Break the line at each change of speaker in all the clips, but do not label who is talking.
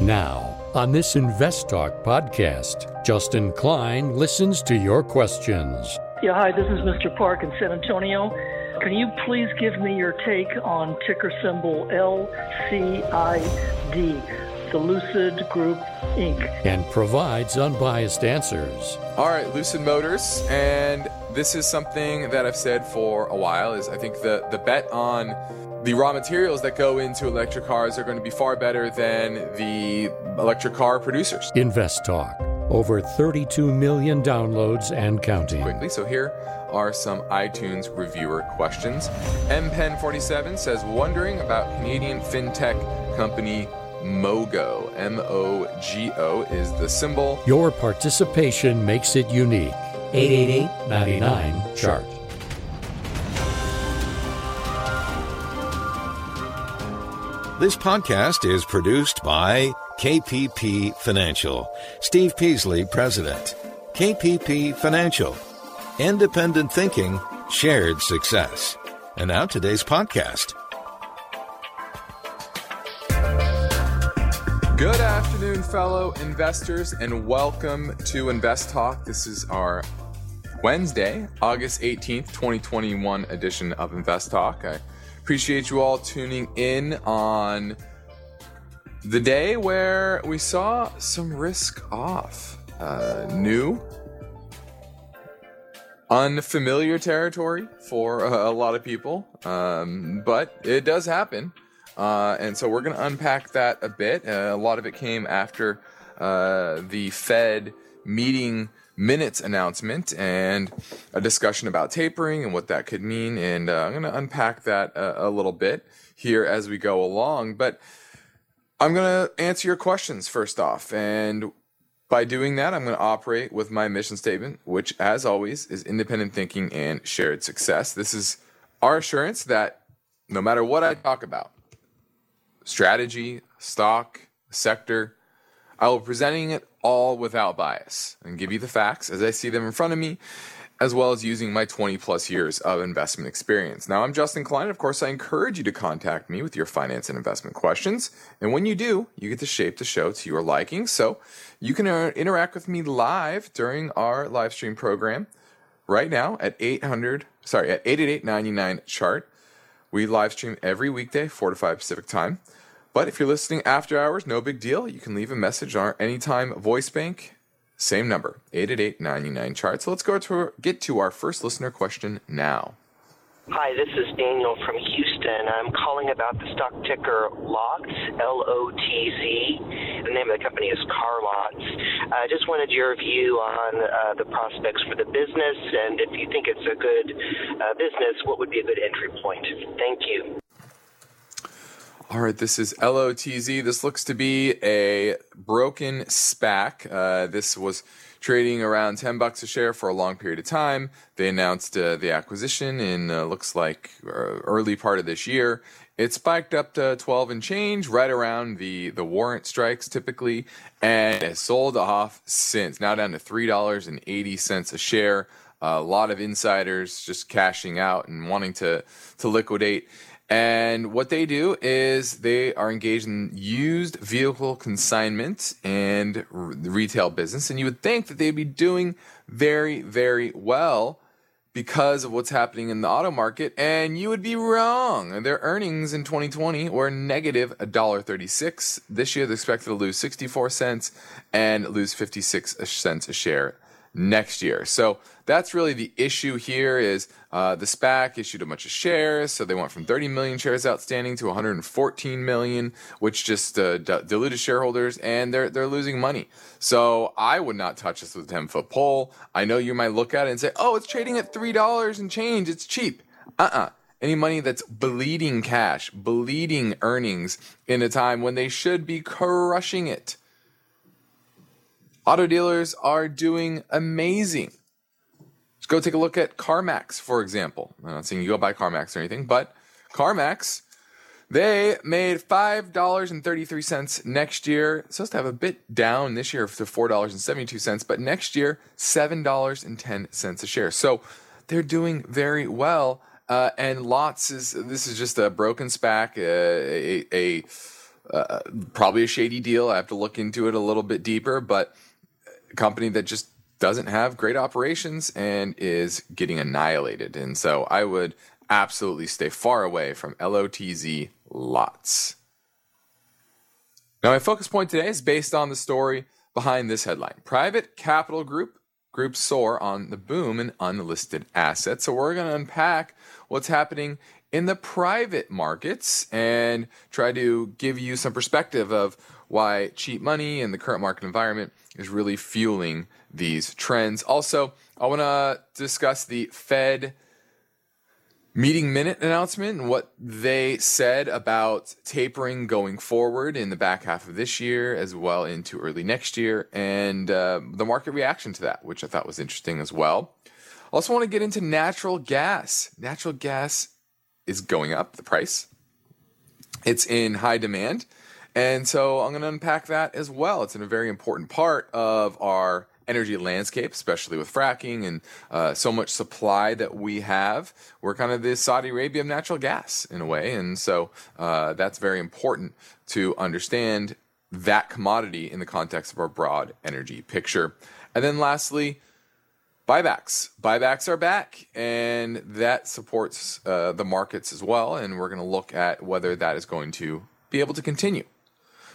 Now, on this Invest Talk podcast, Justin Klein listens to your questions.
Yeah, hi, this is Mr. Park in San Antonio. Can you please give me your take on ticker symbol LCID, the Lucid Group Inc.?
And provides unbiased answers.
All right, Lucid Motors, and this is something that I've said for a while. Is I think the the bet on the raw materials that go into electric cars are going to be far better than the electric car producers.
Invest Talk. Over 32 million downloads and counting.
Quickly, so here are some iTunes reviewer questions. MPen47 says, wondering about Canadian fintech company Mogo. M O G O is the symbol.
Your participation makes it unique. 888 99 Chart.
This podcast is produced by KPP Financial. Steve Peasley, President. KPP Financial. Independent thinking, shared success. And now today's podcast.
Good afternoon, fellow investors, and welcome to Invest Talk. This is our Wednesday, August 18th, 2021 edition of Invest Talk. I appreciate you all tuning in on the day where we saw some risk off. Uh, new, unfamiliar territory for a, lot of people, um, but it does happen. Uh, and so we're going to unpack that a bit. Uh, a lot of it came after uh, the Fed meeting minutes announcement and a discussion about tapering and what that could mean. And uh, I'm going to unpack that a, a, little bit here as we go along. But I'm going to answer your questions first off. And by doing that, I'm going to operate with my mission statement, which, as always, is independent thinking and shared success. This is our assurance that no matter what I talk about, strategy, stock, sector. I will be presenting it all without bias and give you the facts as I see them in front of me, as well as using my 20 plus years of investment experience. Now, I'm Justin Klein. Of course, I encourage you to contact me with your finance and investment questions. And when you do, you get to shape the show to your liking. So you can uh, interact with me live during our live stream program right now at 800, sorry, at 888 chart. We live stream every weekday, 4 to 5 Pacific time. But if you're listening after hours, no big deal. You can leave a message on our anytime voice bank. Same number, 888 chart. So let's go to get to our first listener question now.
Hi, this is Daniel from Houston. I'm calling about the stock ticker LOTZ, L O T Z. The name of the company is CarLotz. I just wanted your view on uh, the prospects for the business, and if you think it's a good uh, business, what would be a good entry point? Thank you.
All right, this is LOTZ. This looks to be a broken SPAC. Uh, this was trading around 10 bucks a share for a long period of time. They announced uh, the acquisition in uh, looks like uh, early part of this year. It spiked up to 12 and change right around the the warrant strikes typically and has sold off since. Now down to $3.80 a share. a lot of insiders just cashing out and wanting to to liquidate. And what they do is they are engaged in used vehicle consignment and retail business. And you would think that they'd be doing very, very well because of what's happening in the auto market. And you would be wrong. Their earnings in 2020 were negative $1.36. This year, they're expected to lose 64 cents and lose 56 cents a share next year. So that's really the issue here is uh, the SPAC issued a bunch of shares, so they went from 30 million shares outstanding to 114 million, which just uh, d- diluted shareholders, and they're they're losing money. So I would not touch this with a 10 foot pole. I know you might look at it and say, "Oh, it's trading at three dollars and change. It's cheap." Uh-uh. Any money that's bleeding cash, bleeding earnings in a time when they should be crushing it. Auto dealers are doing amazing. Let's go take a look at CarMax, for example. I'm not saying you go buy CarMax or anything, but CarMax, they made $5.33 next year. It's supposed to have a bit down this year to $4.72, but next year, $7.10 a share. So they're doing very well. Uh, and lots is this is just a broken SPAC, uh, a, a uh, probably a shady deal. I have to look into it a little bit deeper, but company that just doesn't have great operations and is getting annihilated. And so I would absolutely stay far away from LOTZ lots. Now, my focus point today is based on the story behind this headline Private Capital Group group soar on the boom in unlisted assets. So, we're going to unpack what's happening in the private markets and try to give you some perspective of why cheap money and the current market environment is really fueling these trends. Also, I want to discuss the Fed meeting minute announcement and what they said about tapering going forward in the back half of this year as well into early next year and uh, the market reaction to that which i thought was interesting as well. Also want to get into natural gas. Natural gas is going up the price. It's in high demand and so i'm going to unpack that as well it's a very important part of our energy landscape, especially with fracking and uh, so much supply that we have. We're kind of the Saudi Arabia of natural gas in a way. And so uh, that's very important to understand that commodity in the context of our broad energy picture. And then lastly, buybacks. Buybacks are back, and that supports uh, the markets as well. And we're going to look at whether that is going to be able to continue.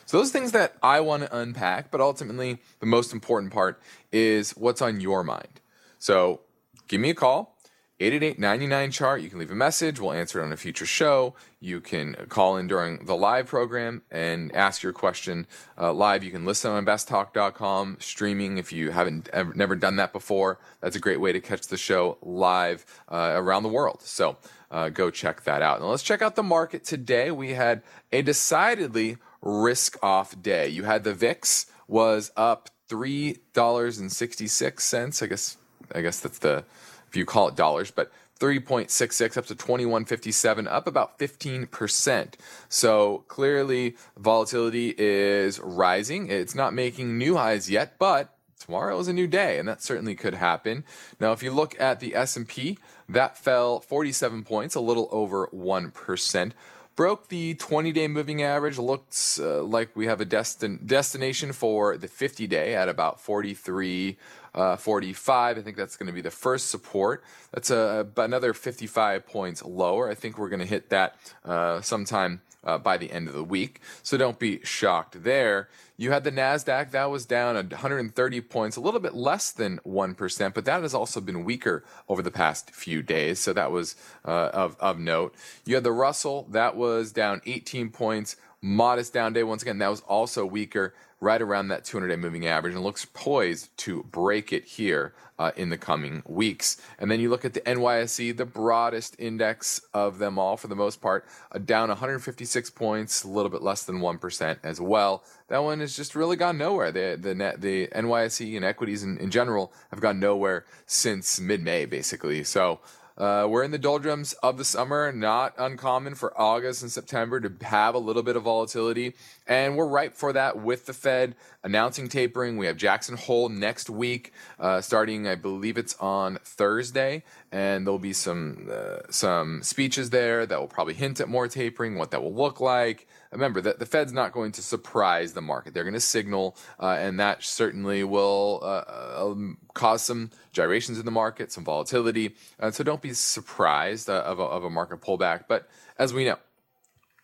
So those things that I want to unpack, but ultimately the most important part is what's on your mind. So give me a call. 888 chart. You can leave a message. We'll answer it on a future show. You can call in during the live program and ask your question uh, live. You can listen on investtalk.com, streaming if you haven't ever, never done that before. That's a great way to catch the show live uh, around the world. So uh, go check that out. Now let's check out the market today. We had a decidedly risk off day. You had the VIX was up three dollars and sixty six cents. I guess I guess that's the if you call it dollars, but 3.66 up to 2157 up about 15%. So clearly volatility is rising. It's not making new highs yet, but tomorrow is a new day and that certainly could happen. Now if you look at the S&P, that fell 47 points, a little over 1% broke the 20 day moving average. Looks uh, like we have a destin- destination for the 50 day at about 43. Uh, 45. I think that's going to be the first support. That's a, another 55 points lower. I think we're going to hit that uh, sometime uh, by the end of the week. So don't be shocked there. You had the NASDAQ, that was down 130 points, a little bit less than 1%, but that has also been weaker over the past few days. So that was uh, of, of note. You had the Russell, that was down 18 points, modest down day. Once again, that was also weaker right around that 200 day moving average and looks poised to break it here uh, in the coming weeks. And then you look at the NYSE, the broadest index of them all for the most part, uh, down 156 points, a little bit less than 1% as well. That one has just really gone nowhere. The, the, net, the NYSE and equities in, in general have gone nowhere since mid May, basically. So uh, we're in the doldrums of the summer, not uncommon for August and September to have a little bit of volatility. And we're ripe for that with the Fed announcing tapering. We have Jackson Hole next week, uh, starting, I believe it's on Thursday. And there'll be some, uh, some speeches there that will probably hint at more tapering, what that will look like remember that the Fed's not going to surprise the market. They're going to signal, uh, and that certainly will uh, uh, um, cause some gyrations in the market, some volatility. Uh, so don't be surprised uh, of a, of, a, market pullback. But as we know,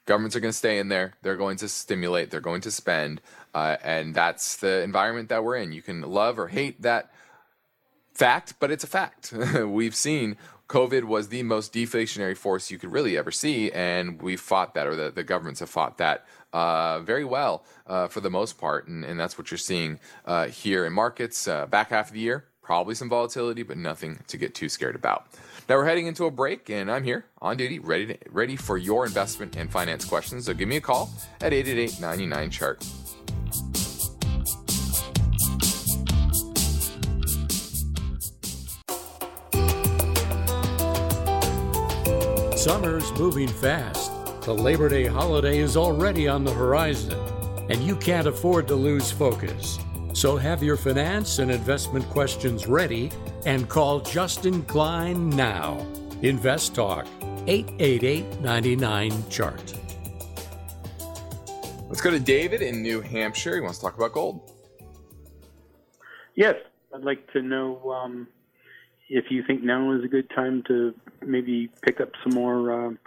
governments are going to stay in there. They're going to stimulate. They're going to spend, uh, and that's the environment that we're in. You can love or hate that fact, but it's a fact. We've seen COVID was the most deflationary force you could really ever see, and we fought that, or the, the governments have fought that uh, very well uh, for the most part, and, and that's what you're seeing uh, here in markets. Uh, back half of the year, probably some volatility, but nothing to get too scared about. Now we're heading into a break, and I'm here on duty, ready to, ready for your investment and finance questions. So give me a call at 888 99 chart.
Summer's moving fast. The Labor Day holiday is already on the horizon, and you can't afford to lose focus. So have your finance and investment questions ready and call Justin Klein now. Invest Talk 888 99 Chart.
Let's go to David in New Hampshire. He wants to talk about gold.
Yes, I'd like to know um, if you think now is a good time to maybe pick up some more um,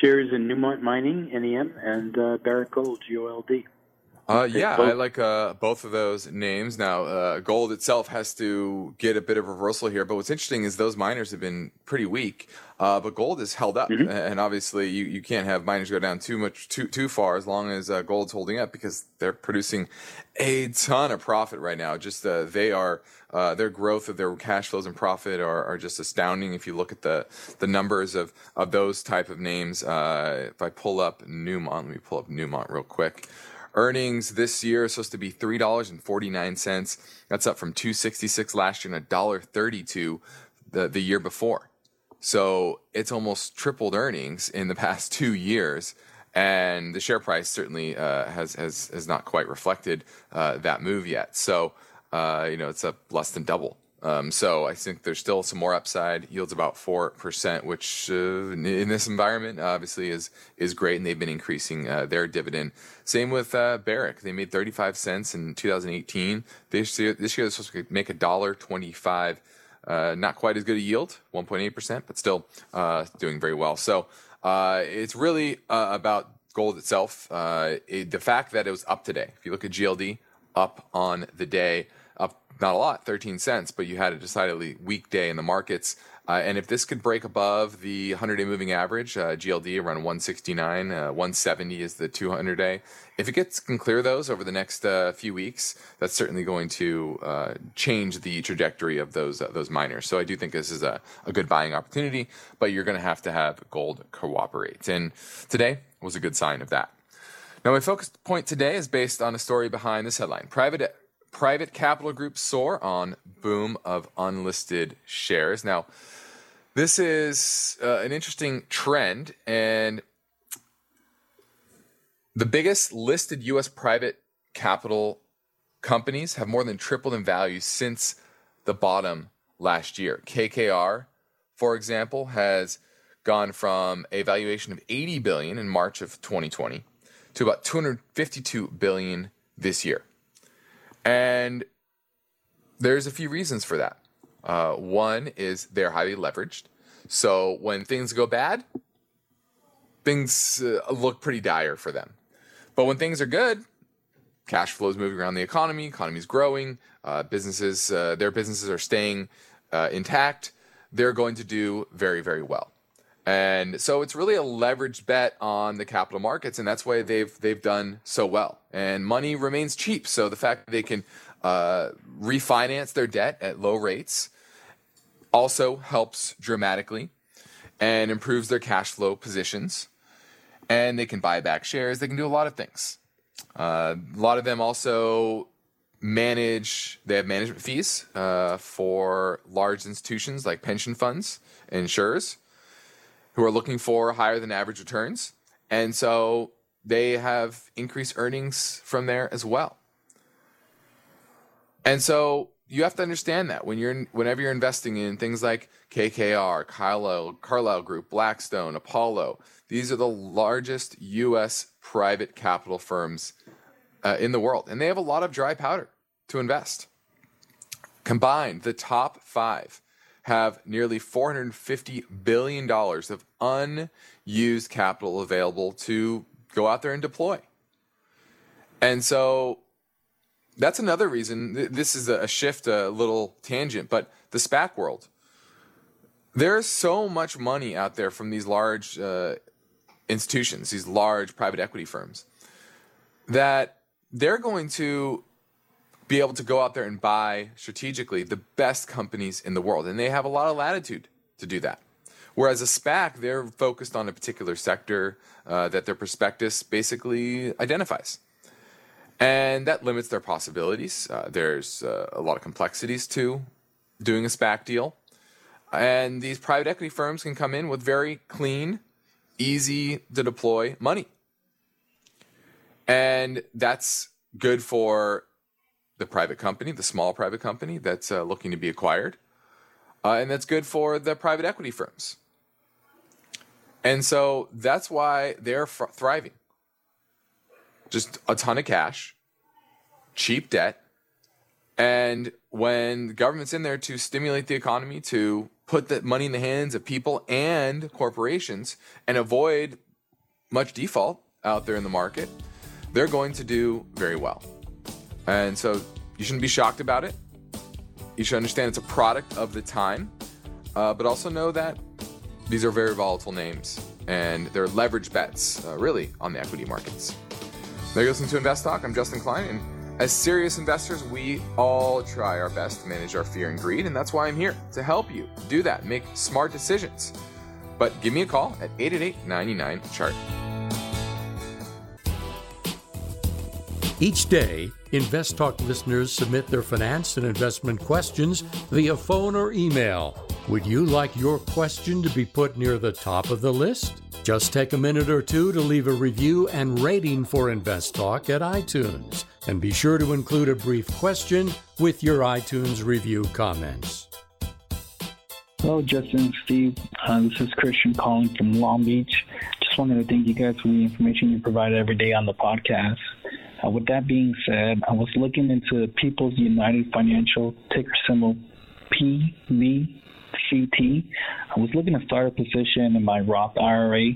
shares in Newmont Mining, NEM, and uh, Barrick Gold, GOLD.
Uh, yeah, I like uh, both of those names. Now, uh, gold itself has to get a bit of reversal here, but what's interesting is those miners have been pretty weak. Uh, but gold is held up, mm-hmm. and obviously you, you can't have miners go down too much too too far as long as uh, gold's holding up because they're producing a ton of profit right now. Just uh, they are their growth of their cash flows and profit are, are just astounding. If you look at the the numbers of of those type of names, if I pull up Newmont, let me pull up Newmont real quick. Earnings this year are supposed to be three dollars and forty nine cents. That's up from two sixty six last year and a dollar thirty two the the year before. So it's almost tripled earnings in the past two years, and the share price certainly uh, has has has not quite reflected uh, that move yet. So uh, you know it's up less than double um, so I think there's still some more upside. Yields about four percent, which uh, in this environment obviously is is great, and they've been increasing uh, their dividend. Same with uh, Barrick; they made 35 cents in 2018. This year, this year they're supposed to make a dollar 25. Uh, not quite as good a yield, 1.8 percent, but still uh, doing very well. So it's really about gold itself. It, the fact that it was up today. If you look at GLD, up on the day not a lot, 13 cents, but you had a decidedly weak day in the markets. Uh, and if this could break above the 100 day moving average, uh, GLD around 169, uh, 170 is the 200 day. If it gets can clear those over the next uh, few weeks, that's certainly going to uh, change the trajectory of those uh, those miners. So I do think this is a, a good buying opportunity, but you're going to have to have gold cooperate. And today was a good sign of that. Now, my focus point today is based on a story behind this headline. Private private capital groups soar on boom of unlisted shares. Now, this is uh, an interesting trend, and the biggest listed U.S. private capital companies have more than tripled in value since the bottom last year. KKR, for example, has gone from a valuation of 80 billion in March of 2020 to about 252 billion this year. And there's a few reasons for that. Uh, one is they're highly leveraged. So when things go bad, things uh, look pretty dire for them. But when things are good, cash flow is moving around the economy, economy is growing, uh, businesses, uh, their businesses are staying uh, intact, they're going to do very, very well. And so it's really a leveraged bet on the capital markets, and that's why they've they've done so well. And money remains cheap, so the fact that they can uh, refinance their debt at low rates also helps dramatically and improves their cash flow positions. And they can buy back shares. They can do a lot of things. Uh, a lot of them also manage. They have management fees uh, for large institutions like pension funds, insurers who are looking for higher than average returns. And so they have increased earnings from there as well. And so you have to understand that when you're whenever you're investing in things like KKR, Carlyle, Carlyle Group, Blackstone, Apollo, these are the largest U.S. private capital firms uh, in the world, and they have a lot of dry powder to invest. Combined, the top five have nearly $450 billion of unused capital available to go out there and deploy. And so that's another reason. This is a shift, a little tangent, but the SPAC world. There's so much money out there from these large uh, institutions, these large private equity firms, that they're going to be able to go out there and buy strategically the best companies in the world. And they have a lot of latitude to do that. Whereas a SPAC, they're focused on a particular sector uh, that their prospectus basically identifies. And that limits their possibilities. Uh, there's uh, a lot of complexities to doing a SPAC deal. And these private equity firms can come in with very clean, easy to deploy money. And that's good for the private company, the small private company that's uh, looking to be acquired. Uh, and that's good for the private equity firms. And so that's why they're fr- thriving. just a ton of cash, cheap debt. And when the government's in there to stimulate the economy, to put the money in the hands of people and corporations and avoid much default out there in the market, they're going to do very well. And so you shouldn't be shocked about it. You should understand it's a product of the time, uh, but also know that these are very volatile names and they're leverage bets, uh, really, on the equity markets. There you listen to Invest Talk. I'm Justin Klein, and as serious investors, we all try our best to manage our fear and greed, and that's why I'm here to help you do that, make smart decisions. But give me a call at 888 99 Chart.
Each day, Invest Talk listeners submit their finance and investment questions via phone or email. Would you like your question to be put near the top of the list? Just take a minute or two to leave a review and rating for Invest Talk at iTunes. And be sure to include a brief question with your iTunes review comments.
Hello, Justin and Steve. Uh, this is Christian calling from Long Beach. Just wanted to thank you guys for the information you provide every day on the podcast. Uh, with that being said, I was looking into People's United Financial, ticker symbol PBCT. I was looking to start a position in my Roth IRA.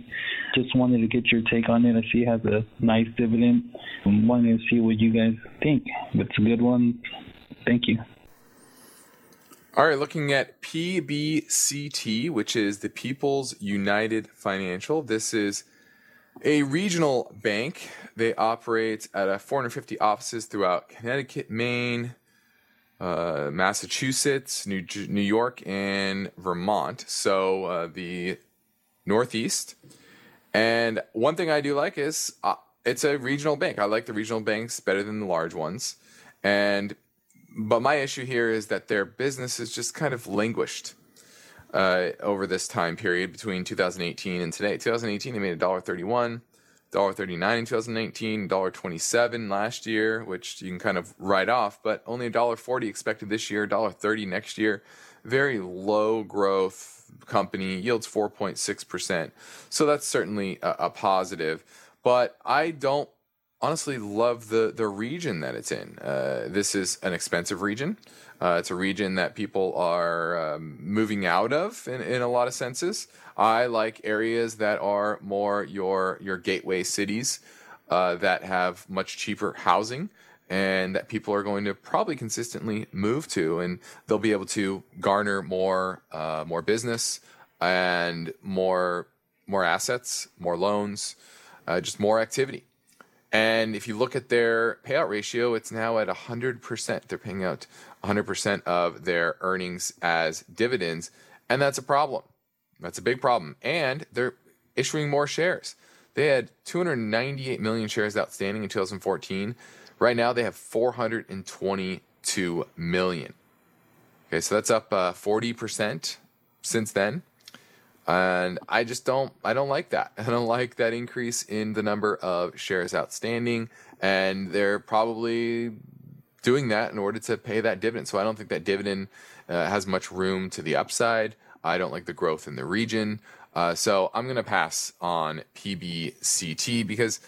Just wanted to get your take on it. I see it has a nice dividend. and wanted to see what you guys think. It's a good one, thank you.
All right, looking at PBCT, which is the People's United Financial. This is a regional bank. They operate at a 450 offices throughout Connecticut, Maine, uh, Massachusetts, New, New York, and Vermont. So uh, the Northeast. And one thing I do like is uh, it's a regional bank. I like the regional banks better than the large ones. And but my issue here is that their business has just kind of languished uh, over this time period between 2018 and today. 2018, they made $1.31, $1.39 in 2019, $1.27 last year, which you can kind of write off, but only $1.40 expected this year, $1.30 next year. Very low growth company, yields 4.6%. So that's certainly a, a positive. But I don't honestly love the the region that it's in. Uh, this is an expensive region. Uh, it's a region that people are um, moving out of in, in a lot of senses. I like areas that are more your your gateway cities uh, that have much cheaper housing and that people are going to probably consistently move to, and they'll be able to garner more uh, more business and more more assets, more loans, uh, just more activity. And if you look at their payout ratio, it's now at 100%. They're paying out 100% of their earnings as dividends. And that's a problem. That's a big problem. And they're issuing more shares. They had 298 million shares outstanding in 2014. Right now, they have 422 million. Okay, so that's up uh, 40% since then and I just don't I don't like that. I don't like that increase in the number of shares outstanding, and they're probably doing that in order to pay that dividend. So I don't think that dividend uh, has much room to the upside. I don't like the growth in the region. Uh, so I'm going to pass on PBCT because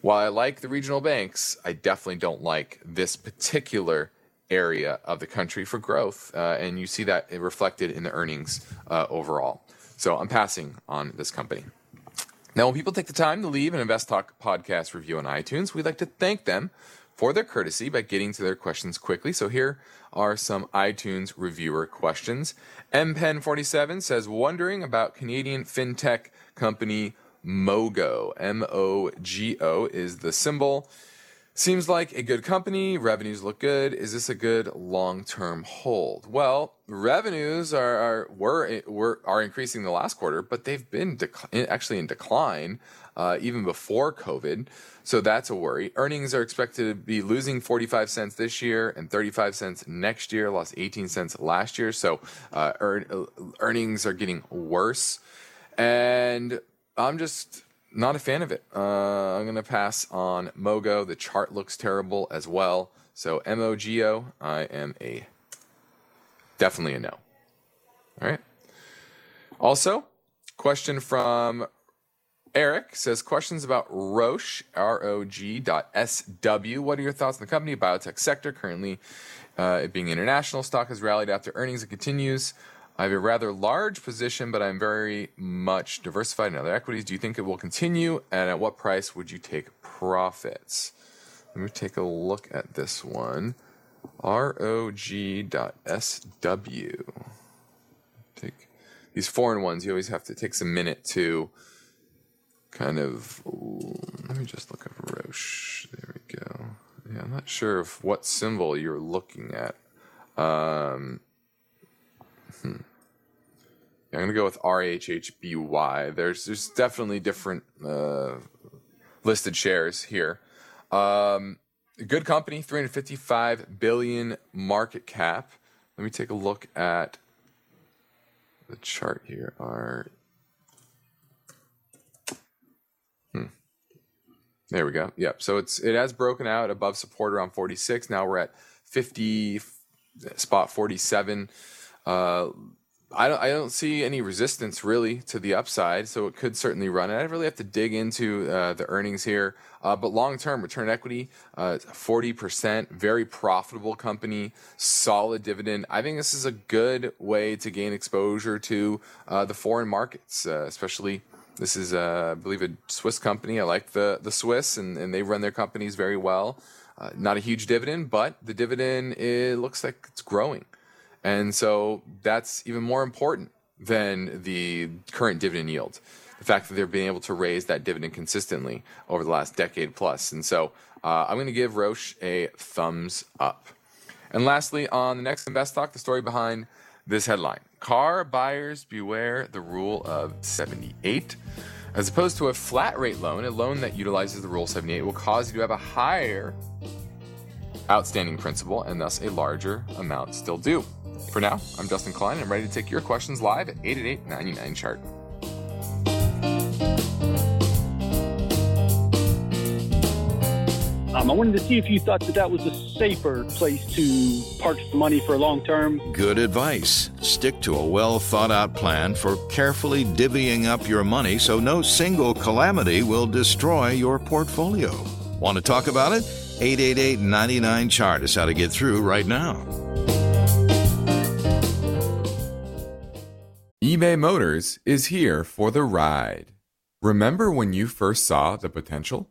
while I like the regional banks, I definitely don't like this particular area of the country for growth. Uh, and you see that reflected in the earnings uh, overall. So I'm passing on this company. Now, when people take the time to leave an Invest Talk podcast review on iTunes, we'd like to thank them for their courtesy by getting to their questions quickly. So here are some iTunes reviewer questions. MPen47 says, wondering about Canadian fintech company Mogo. M O G O is the symbol. Seems like a good company. Revenues look good. Is this a good long-term hold? Well, revenues are, are were, were are increasing the last quarter, but they've been dec- actually in decline uh, even before COVID. So that's a worry. Earnings are expected to be losing 45 cents this year and 35 cents next year. Lost 18 cents last year. So uh, earn, earnings are getting worse, and I'm just not a fan of it. Uh, I'm going to pass on Mogo. The chart looks terrible as well. So M O G O, I am a definitely a no. All right. Also, question from Eric says questions about Roche, R O G dot S W. What are your thoughts on the company, biotech sector? Currently, uh, it being international, stock has rallied after earnings and continues. I have a rather large position, but I'm very much diversified in other equities. Do you think it will continue? And at what price would you take profits? Let me take a look at this one. ROG.SW. Take these foreign ones, you always have to take a minute to kind of. Ooh, let me just look up Roche. There we go. Yeah, I'm not sure of what symbol you're looking at. Um, hmm. I'm gonna go with RHHBY. There's there's definitely different uh, listed shares here. Um, good company, 355 billion market cap. Let me take a look at the chart here. Are There we go. Yep. So it's it has broken out above support around 46. Now we're at 50 spot 47. Uh, I don't, I don't see any resistance really to the upside, so it could certainly run. And I really have to dig into uh, the earnings here. Uh, but long term return equity, uh, 40%, very profitable company, solid dividend. I think this is a good way to gain exposure to uh, the foreign markets, uh, especially. This is, uh, I believe, a Swiss company. I like the, the Swiss, and, and they run their companies very well. not a huge dividend, but the dividend it looks like it's growing. And so that's even more important than the current dividend yield. The fact that they're being able to raise that dividend consistently over the last decade plus. And so uh, I'm going to give Roche a thumbs up. And lastly, on the next Invest Talk, the story behind this headline Car buyers beware the rule of 78. As opposed to a flat rate loan, a loan that utilizes the rule 78 will cause you to have a higher outstanding principal and thus a larger amount still due. For now, I'm Justin Klein. I'm ready to take your questions live at 888 99 chart.
Um, I wanted to see if you thought that that was a safer place to park the money for long term.
Good advice. Stick to a well thought out plan for carefully divvying up your money so no single calamity will destroy your portfolio. Want to talk about it? 888 99 chart is how to get through right now.
eBay Motors is here for the ride. Remember when you first saw the potential?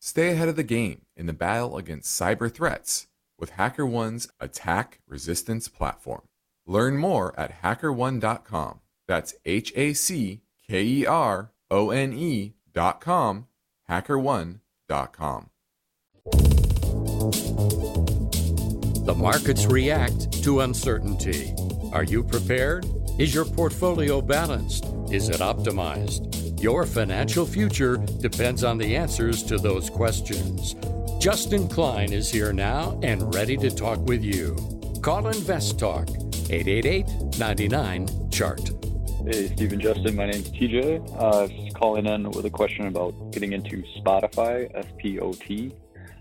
stay ahead of the game in the battle against cyber threats with HackerOne's attack resistance platform. Learn more at hackerone.com. That's H A C K E R O N E.com, hackerone.com.
The markets react to uncertainty. Are you prepared? Is your portfolio balanced? Is it optimized? Your financial future depends on the answers to those questions. Justin Klein is here now and ready to talk with you. Call Invest Talk 888 99 Chart.
Hey, Stephen Justin. My name's TJ. Uh, just calling in with a question about getting into Spotify, S P O T.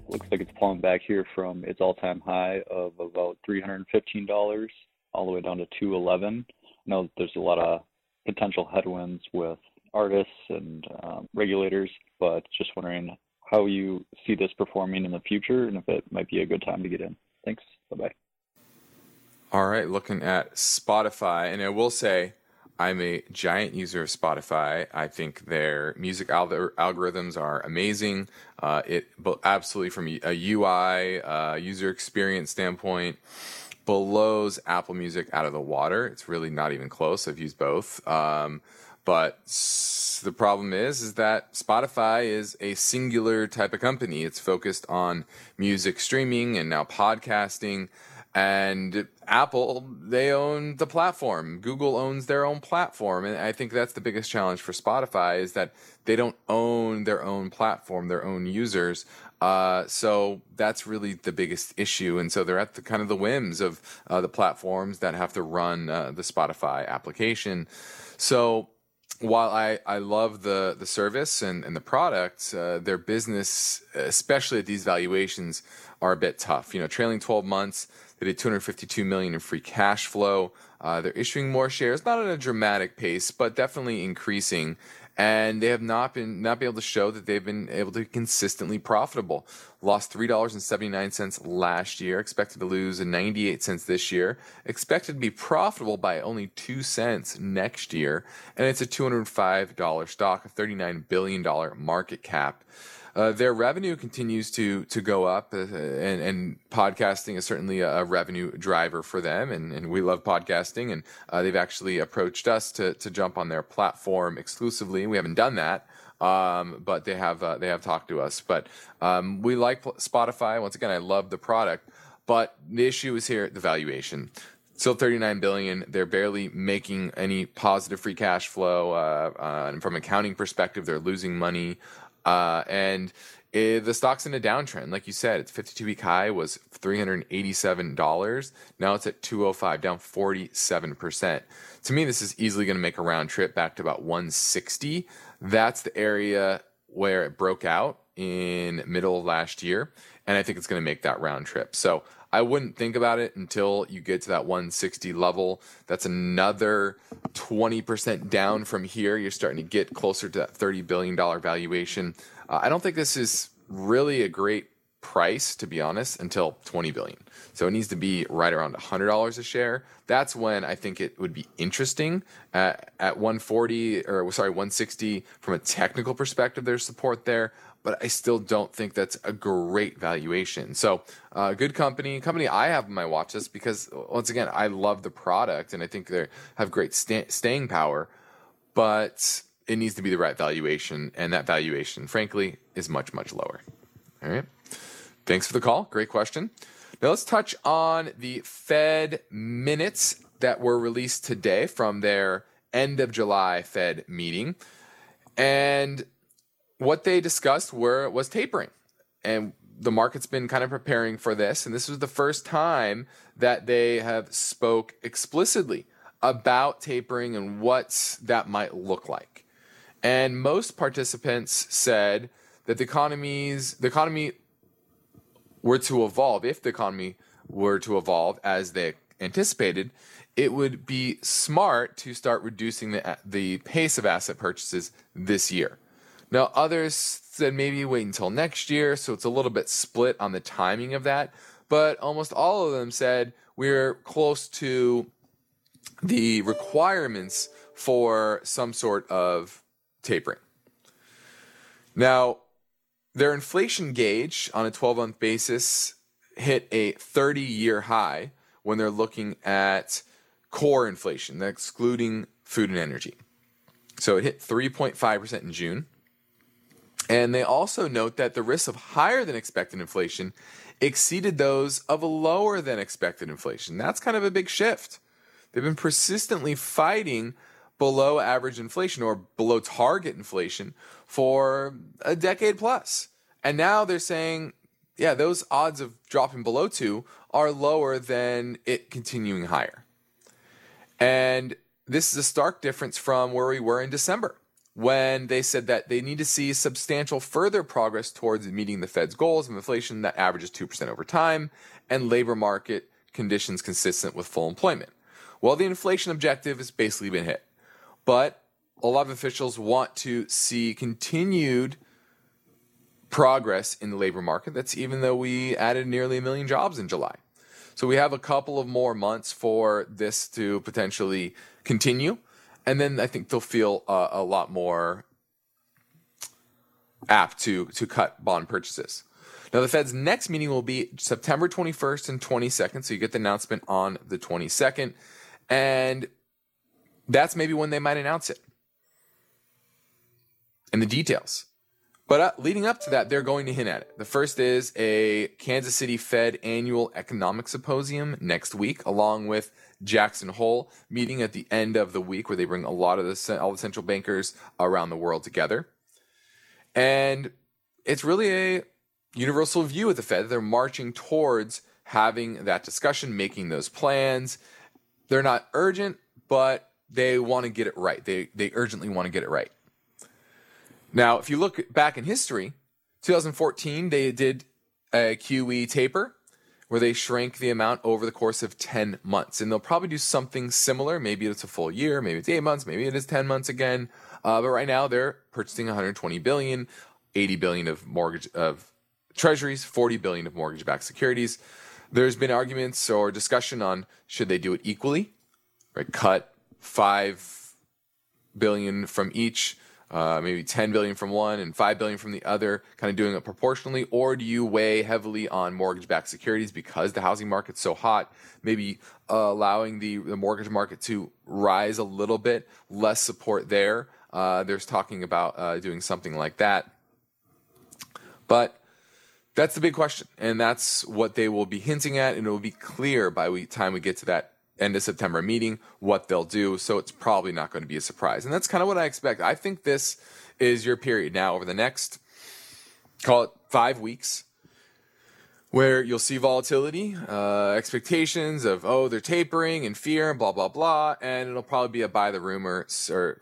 Looks like it's pulling back here from its all time high of about $315 all the way down to 211 I know there's a lot of potential headwinds with artists and um, regulators, but just wondering how you see this performing in the future and if it might be a good time to get in. Thanks. Bye bye.
All right, looking at Spotify, and I will say I'm a giant user of Spotify. I think their music al- algorithms are amazing. Uh, it absolutely from a UI uh, user experience standpoint blows Apple Music out of the water. It's really not even close. I've used both. Um, but the problem is, is that Spotify is a singular type of company. It's focused on music streaming and now podcasting. And Apple, they own the platform. Google owns their own platform. And I think that's the biggest challenge for Spotify is that they don't own their own platform, their own users. Uh, so that's really the biggest issue. And so they're at the kind of the whims of uh, the platforms that have to run uh, the Spotify application. So while I, I love the, the service and, and the product, uh, their business, especially at these valuations, are a bit tough. You know, trailing 12 months, they did 252 million in free cash flow. Uh, they're issuing more shares, not at a dramatic pace, but definitely increasing. And they have not been not been able to show that they've been able to be consistently profitable. Lost three dollars and seventy nine cents last year. Expected to lose ninety eight cents this year. Expected to be profitable by only two cents next year. And it's a two hundred five dollar stock, a thirty nine billion dollar market cap. Uh, their revenue continues to to go up, uh, and, and, podcasting is certainly a, revenue driver for them. And, and we love podcasting, and uh, they've actually approached us to to jump on their platform exclusively. We haven't done that, um, but they have uh, they have talked to us. But um, we like Spotify. Once again, I love the product, but the issue is here the valuation still 39 billion they're barely making any positive free cash flow uh, uh, and from accounting perspective they're losing money uh, and it, the stock's in a downtrend. Like you said, its 52 week high was $387. Now it's at 205, down 47%. To me, this is easily going to make a round trip back to about 160. That's the area where it broke out in middle of last year. And I think it's going to make that round trip. So I wouldn't think about it until you get to that 160 level. That's another 20% down from here. You're starting to get closer to that $30 billion valuation. Uh, I don't think this is really a great price, to be honest, until 20 billion. So it needs to be right around $100 a share. That's when I think it would be interesting. at at 140 or sorry, 160 from a technical perspective, there's support there but I still don't think that's a great valuation. So, uh, good company, company I have on my watch list because once again, I love the product and I think they have great sta- staying power, but it needs to be the right valuation, and that valuation, frankly, is much much lower. All right. Thanks for the call. Great question. Now let's touch on the Fed minutes that were released today from their end of July Fed meeting. And what they discussed were was tapering, and the market's been kind of preparing for this, and this was the first time that they have spoke explicitly about tapering and what that might look like. And most participants said that the economies the economy were to evolve, if the economy were to evolve as they anticipated, it would be smart to start reducing the the pace of asset purchases this year. Now, others said maybe wait until next year, so it's a little bit split on the timing of that. but almost all of them said we're close to the requirements for some sort of tapering. Now, their inflation gauge on a 12 month basis hit a 30 year high when they're looking at core inflation, excluding food and energy. So it hit 3.5% in June. And they also note that the risks of higher than expected inflation exceeded those of a lower than expected inflation. That's kind of a big shift. They've been persistently fighting below average inflation or below target inflation for a decade plus. And now they're saying, yeah, those odds of dropping below two are lower than it continuing higher. And this is a stark difference from where we were in December when they said that they need to see substantial further progress towards meeting the Fed's goals of inflation that averages 2% over time and labor market conditions consistent with full employment. Well, the inflation objective has basically been hit. But a lot of officials want to see continued progress in the labor market. That's even though we added nearly a million jobs in July. So we have a couple of more months for this to potentially continue. And then I think they'll feel uh, a lot more apt to, to cut bond purchases. Now, the Fed's next meeting will be September 21st and 22nd. So you get the announcement on the 22nd. And that's maybe when they might announce it and the details. But uh, leading up to that, they're going to hint at it. The first is a Kansas City Fed annual economic symposium next week, along with Jackson Hole meeting at the end of the week, where they bring a lot of the all the central bankers around the world together. And it's really a universal view of the Fed. They're marching towards having that discussion, making those plans. They're not urgent, but they want to get it right. They they urgently want to get it right. Now, if you look back in history, 2014 they did a QE taper where they shrank the amount over the course of 10 months, and they'll probably do something similar. Maybe it's a full year, maybe it's eight months, maybe it is 10 months again. Uh, but right now they're purchasing 120 billion, 80 billion of mortgage of treasuries, 40 billion of mortgage-backed securities. There's been arguments or discussion on should they do it equally, right? Cut five billion from each uh, maybe 10 billion from one and 5 billion from the other, kind of doing it proportionally? Or do you weigh heavily on mortgage backed securities because the housing market's so hot, maybe uh, allowing the, the mortgage market to rise a little bit, less support there? Uh, there's talking about uh, doing something like that. But that's the big question. And that's what they will be hinting at. And it will be clear by the time we get to that end of September meeting what they'll do. So it's probably not going to be a surprise. And that's kind of what I expect. I think this is your period now over the next, call it five weeks, where you'll see volatility, uh, expectations of, oh, they're tapering and fear and blah, blah, blah. And it'll probably be a buy the rumor or,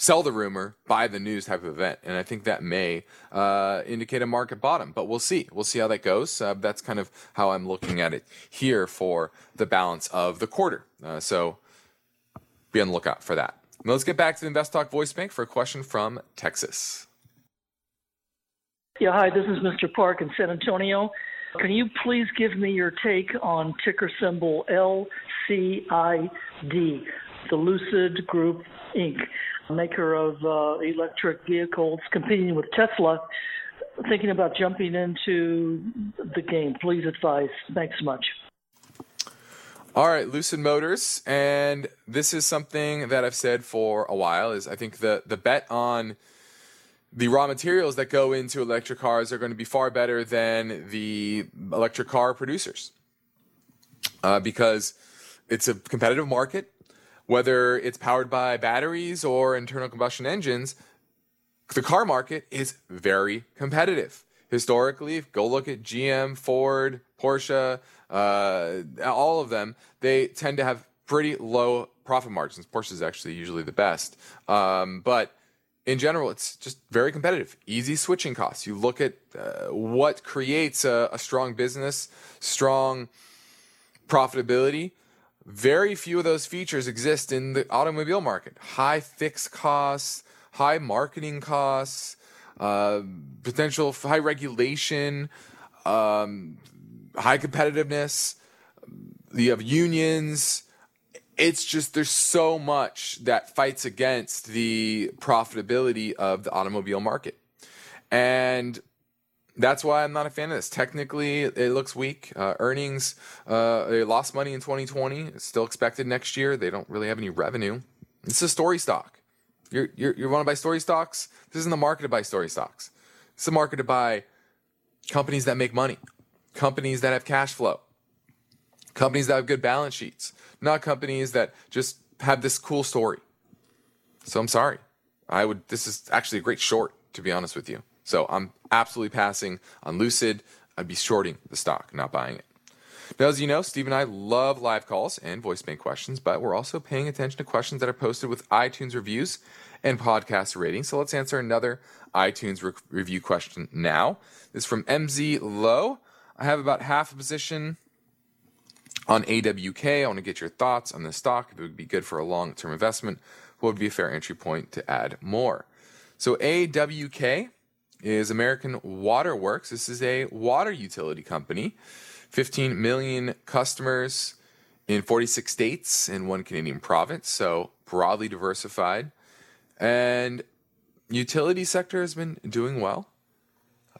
sell the rumor, buy the news type of event. And I think that may uh, indicate a market bottom, but we'll see. We'll see how that goes. Uh, that's kind of how I'm looking at it here for the balance of the quarter. Uh, so be on the lookout for that. Now let's get back to the Invest Talk voice bank for a question from Texas.
Yeah, hi, this is Mr. Park in San Antonio. Can you please give me your take on ticker symbol LCID, the Lucid Group Inc.? Maker of uh, electric vehicles, competing with Tesla, thinking about jumping into the game. Please advise. Thanks so much.
All right, Lucid Motors, and this is something that I've said for a while. Is I think the the bet on the raw materials that go into electric cars are going to be far better than the electric car producers, uh, because it's a competitive market whether it's powered by batteries or internal combustion engines, the car market is very competitive. Historically, go look at GM, Ford, Porsche, uh, all of them, they tend to have pretty low profit margins. Porsche is actually usually the best. Um, but in general, it's just very competitive. Easy switching costs. You look at uh, what creates a, a strong business, strong profitability very few of those features exist in the automobile market. High fixed costs, high marketing costs, uh, potential high regulation, um, high competitiveness. You have unions. It's just there's so much that fights against the profitability of the automobile market. And that's why I'm not a fan of this. Technically, it looks weak. Uh, earnings, uh, they lost money in 2020. It's still expected next year. They don't really have any revenue. It's a story stock. You're, you're, you want to buy story stocks? This isn't the market to buy story stocks. It's the market to buy companies that make money, companies that have cash flow, companies that have good balance sheets, not companies that just have this cool story. So I'm sorry. I would, this is actually a great short, to be honest with you. So I'm absolutely passing on Lucid. I'd be shorting the stock, not buying it. Now, as you know, Steve and I love live calls and voice bank questions, but we're also paying attention to questions that are posted with iTunes reviews and podcast ratings. So let's answer another iTunes re- review question now. This is from MZ Low. I have about half a position on AWK. I want to get your thoughts on the stock. If it would be good for a long term investment, what would be a fair entry point to add more? So, AWK is American Water Works. This is a water utility company, 15 million customers in 46 states and one Canadian province, so broadly diversified. And utility sector has been doing well.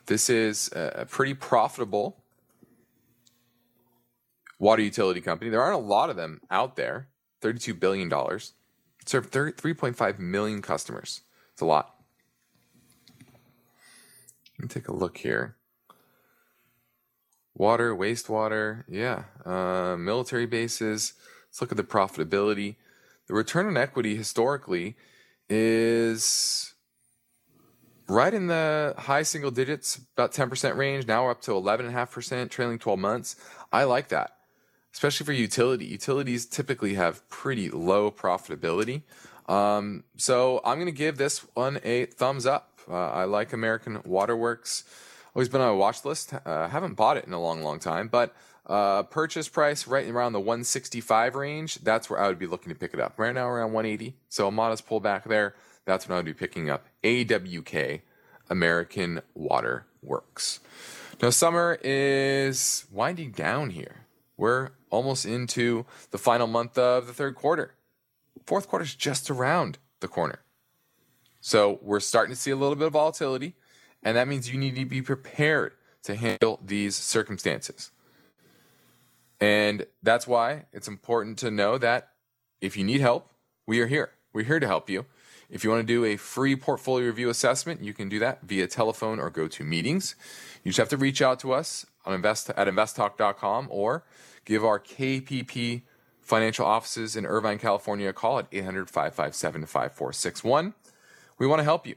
This is a pretty profitable water utility company. There aren't a lot of them out there. $32 billion. Serve 3.5 million customers. It's a lot. Let me take a look here. Water, wastewater, yeah. Uh, military bases. Let's look at the profitability. The return on equity historically is right in the high single digits, about 10% range. Now we're up to 11.5% trailing 12 months. I like that, especially for utility. Utilities typically have pretty low profitability. Um, so I'm going to give this one a thumbs up. Uh, I like American Waterworks. Always been on a watch list. Uh, haven't bought it in a long, long time, but uh, purchase price right around the 165 range. That's where I would be looking to pick it up. Right now, around 180. So a modest pullback there. That's when I would be picking up AWK, American Water Works. Now, summer is winding down here. We're almost into the final month of the third quarter. Fourth quarter is just around the corner. So we're starting to see a little bit of volatility, and that means you need to be prepared to handle these circumstances. And that's why it's important to know that if you need help, we are here. We're here to help you. If you want to do a free portfolio review assessment, you can do that via telephone or go to meetings. You just have to reach out to us on invest at investtalk.com or give our KPP financial offices in Irvine, California a call at 800 557 5461 we want to help you,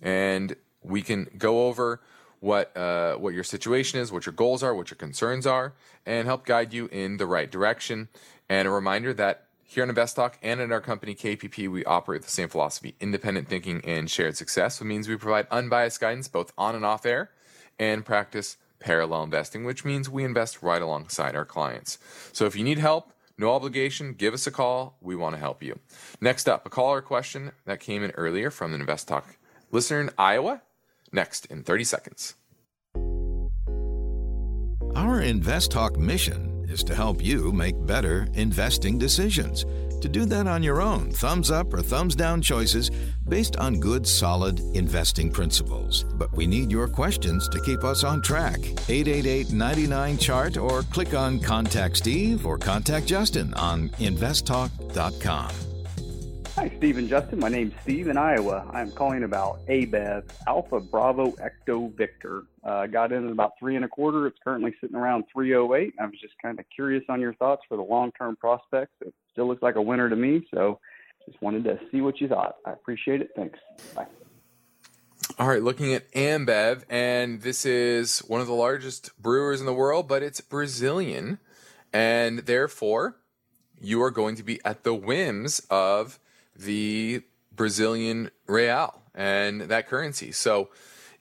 and we can go over what uh, what your situation is, what your goals are, what your concerns are, and help guide you in the right direction. And a reminder that here on InvestTalk and in our company KPP, we operate the same philosophy: independent thinking and shared success. Which means we provide unbiased guidance both on and off air, and practice parallel investing, which means we invest right alongside our clients. So if you need help no obligation. Give us a call. We want to help you. Next up, a caller question that came in earlier from an Invest Talk listener in Iowa. Next in 30 seconds.
Our Invest Talk mission is to help you make better investing decisions. To do that on your own, thumbs up or thumbs down choices based on good, solid investing principles. But we need your questions to keep us on track. 888 99 Chart or click on Contact Steve or Contact Justin on investtalk.com.
Hi, Steve and Justin. My name's Steve in Iowa. I'm calling about ABEV, Alpha Bravo Echo Victor. Uh, got in at about three and a quarter. It's currently sitting around 308. I was just kind of curious on your thoughts for the long-term prospects. It still looks like a winner to me, so just wanted to see what you thought. I appreciate it. Thanks. Bye.
All right, looking at Ambev, and this is one of the largest brewers in the world, but it's Brazilian, and therefore you are going to be at the whims of the Brazilian real and that currency. So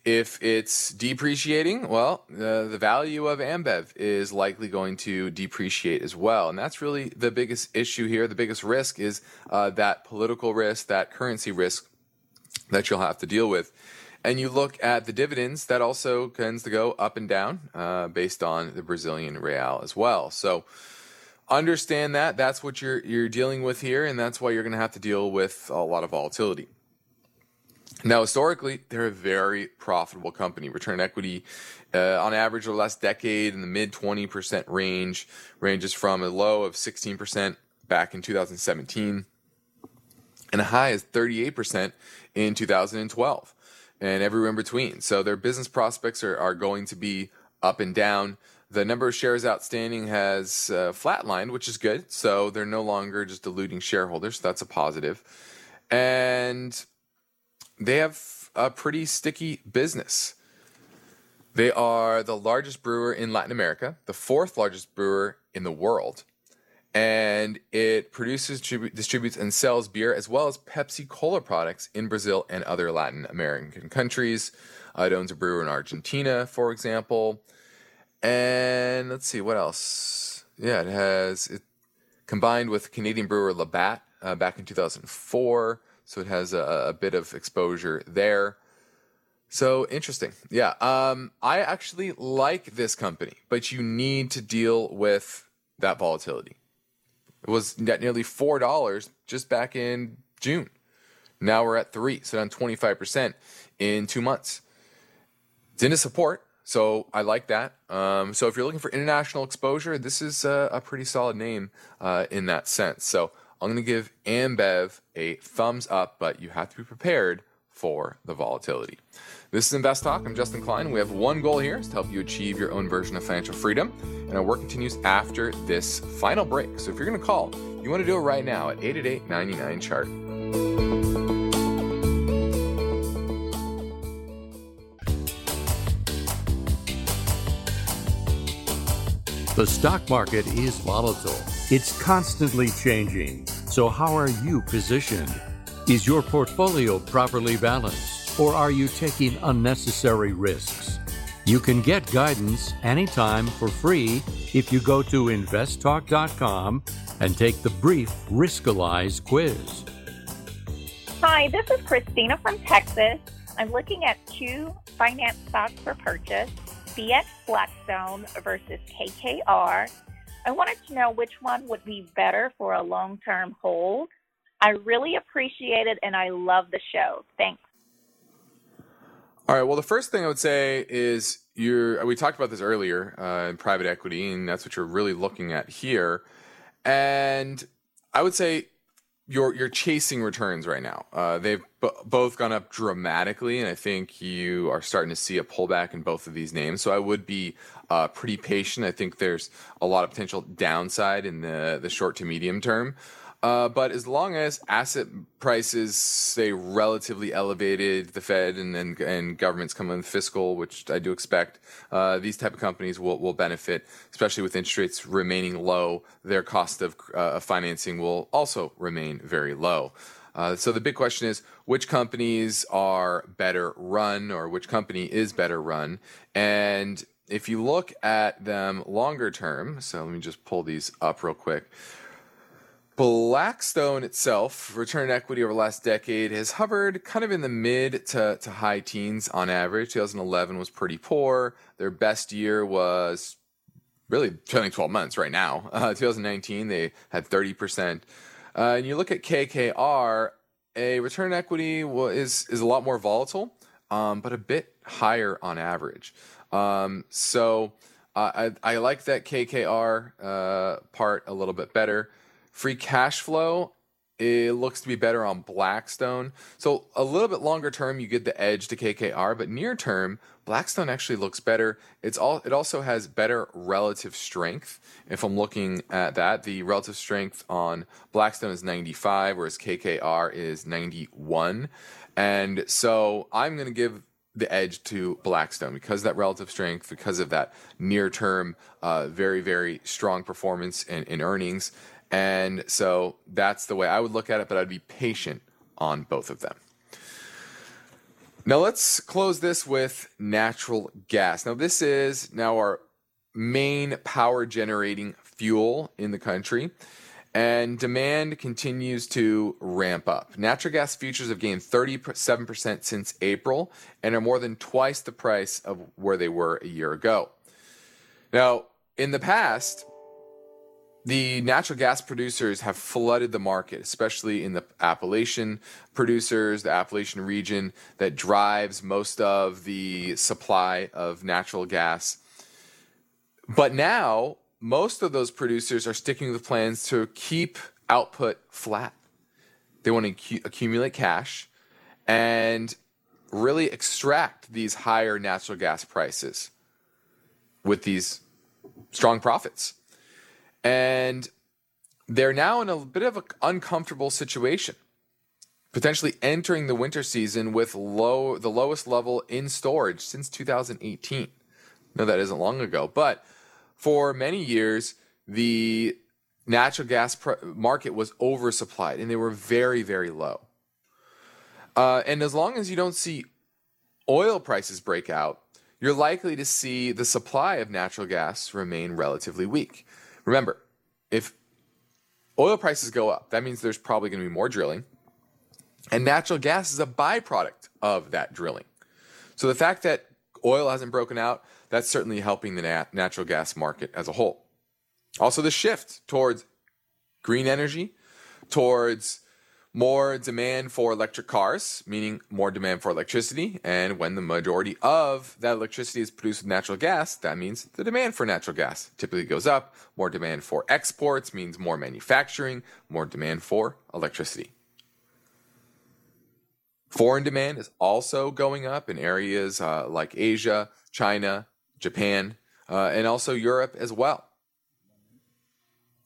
if it's depreciating, well, the, the value of Ambev is likely going to depreciate as well. And that's really the biggest issue here. The biggest risk is uh, that political risk, that currency risk that you'll have to deal with. and you look at the dividends, that also tends to go up and down uh, based on the Brazilian real as well. So understand that that's what you're you're dealing with here, and that's why you're going to have to deal with a lot of volatility. Now, historically, they're a very profitable company. Return equity, uh, on average, over the last decade, in the mid 20% range, ranges from a low of 16% back in 2017 and a high as 38% in 2012 and everywhere in between. So their business prospects are, are going to be up and down. The number of shares outstanding has uh, flatlined, which is good. So they're no longer just diluting shareholders. So that's a positive. And they have a pretty sticky business. They are the largest brewer in Latin America, the fourth largest brewer in the world, and it produces, distributes, and sells beer as well as Pepsi Cola products in Brazil and other Latin American countries. Uh, it owns a brewer in Argentina, for example. And let's see what else. Yeah, it has it combined with Canadian brewer Labatt uh, back in 2004, so it has a, a bit of exposure there. So interesting. Yeah. Um, I actually like this company, but you need to deal with that volatility. It was at nearly four dollars just back in June. Now we're at three, so down twenty five percent in two months. Into support, so I like that. Um, so if you're looking for international exposure, this is a, a pretty solid name uh, in that sense. So I'm going to give Ambev a thumbs up, but you have to be prepared for the volatility. This is Invest Talk. I'm Justin Klein. We have one goal here is to help you achieve your own version of financial freedom. And our work continues after this final break. So if you're going to call, you want to do it right now at 888 99 chart.
The stock market is volatile. It's constantly changing. So, how are you positioned? Is your portfolio properly balanced, or are you taking unnecessary risks? You can get guidance anytime for free if you go to investtalk.com and take the brief Riskalyze quiz.
Hi, this is Christina from Texas. I'm looking at two finance stocks for purchase BX Blackstone versus KKR. I wanted to know which one would be better for a long term hold. I really appreciate it and I love the show. Thanks.
All right. Well, the first thing I would say is you're. We talked about this earlier uh, in private equity, and that's what you're really looking at here. And I would say you're you're chasing returns right now. Uh, they've b- both gone up dramatically, and I think you are starting to see a pullback in both of these names. So I would be uh, pretty patient. I think there's a lot of potential downside in the the short to medium term. Uh, but as long as asset prices stay relatively elevated, the Fed and and, and governments come in fiscal, which I do expect, uh, these type of companies will, will benefit, especially with interest rates remaining low. Their cost of uh, financing will also remain very low. Uh, so the big question is which companies are better run or which company is better run. And if you look at them longer term, so let me just pull these up real quick. Blackstone itself, return equity over the last decade, has hovered kind of in the mid to, to high teens on average. 2011 was pretty poor. Their best year was really trailing 12 months right now. Uh, 2019, they had 30%. Uh, and you look at KKR, a return equity is, is a lot more volatile, um, but a bit higher on average. Um, so uh, I, I like that KKR uh, part a little bit better. Free cash flow, it looks to be better on Blackstone. So a little bit longer term, you get the edge to KKR, but near term, Blackstone actually looks better. It's all it also has better relative strength. If I'm looking at that, the relative strength on Blackstone is 95, whereas KKR is 91. And so I'm going to give the edge to Blackstone because that relative strength, because of that near term, uh, very, very strong performance in, in earnings. And so that's the way I would look at it, but I'd be patient on both of them. Now let's close this with natural gas. Now this is now our main power generating fuel in the country. and demand continues to ramp up. Natural gas futures have gained 37% since April and are more than twice the price of where they were a year ago. Now, in the past, the natural gas producers have flooded the market, especially in the Appalachian producers, the Appalachian region that drives most of the supply of natural gas. But now, most of those producers are sticking with plans to keep output flat. They want to accumulate cash and really extract these higher natural gas prices with these strong profits. And they're now in a bit of an uncomfortable situation, potentially entering the winter season with low the lowest level in storage since 2018. No, that isn't long ago, but for many years the natural gas pr- market was oversupplied and they were very very low. Uh, and as long as you don't see oil prices break out, you're likely to see the supply of natural gas remain relatively weak. Remember, if oil prices go up, that means there's probably going to be more drilling. And natural gas is a byproduct of that drilling. So the fact that oil hasn't broken out, that's certainly helping the nat- natural gas market as a whole. Also, the shift towards green energy, towards more demand for electric cars, meaning more demand for electricity. And when the majority of that electricity is produced with natural gas, that means the demand for natural gas typically goes up. More demand for exports means more manufacturing, more demand for electricity. Foreign demand is also going up in areas uh, like Asia, China, Japan, uh, and also Europe as well.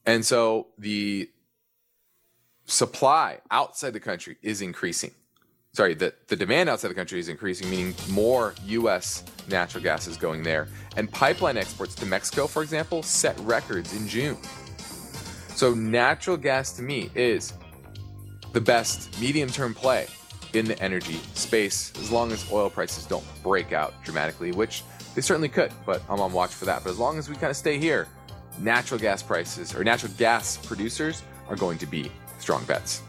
And so the supply outside the country is increasing. Sorry, the, the demand outside the country is increasing, meaning more U.S. natural gas is going there. And pipeline exports to Mexico, for example, set records in June. So, natural gas to me is the best medium term play in the energy space as long as oil prices don't break out dramatically, which they certainly could, but I'm on watch for that. But as long as we kind of stay here, natural gas prices or natural gas producers are going to be strong bets.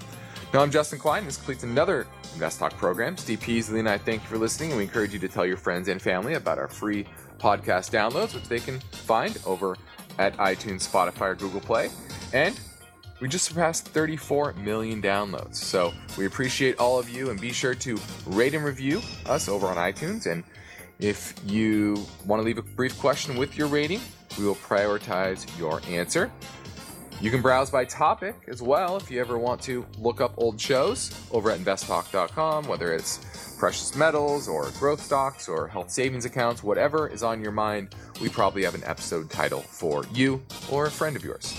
Now, I'm Justin Klein. This completes another Invest Talk program. Steve Peasley and I thank you for listening, and we encourage you to tell your friends and family about our free podcast downloads, which they can find over at iTunes, Spotify, or Google Play. And we just surpassed 34 million downloads. So we appreciate all of you, and be sure to rate and review us over on iTunes. And if you want to leave a brief question with your rating, we will prioritize your answer. You can browse by topic as well if you ever want to look up old shows over at investtalk.com, whether it's precious metals or growth stocks or health savings accounts, whatever is on your mind, we probably have an episode title for you or a friend of yours.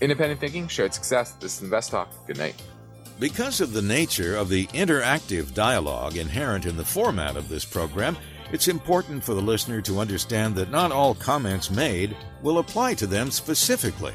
Independent thinking, shared success. This is Invest Talk. Good night.
Because of the nature of the interactive dialogue inherent in the format of this program, it's important for the listener to understand that not all comments made will apply to them specifically.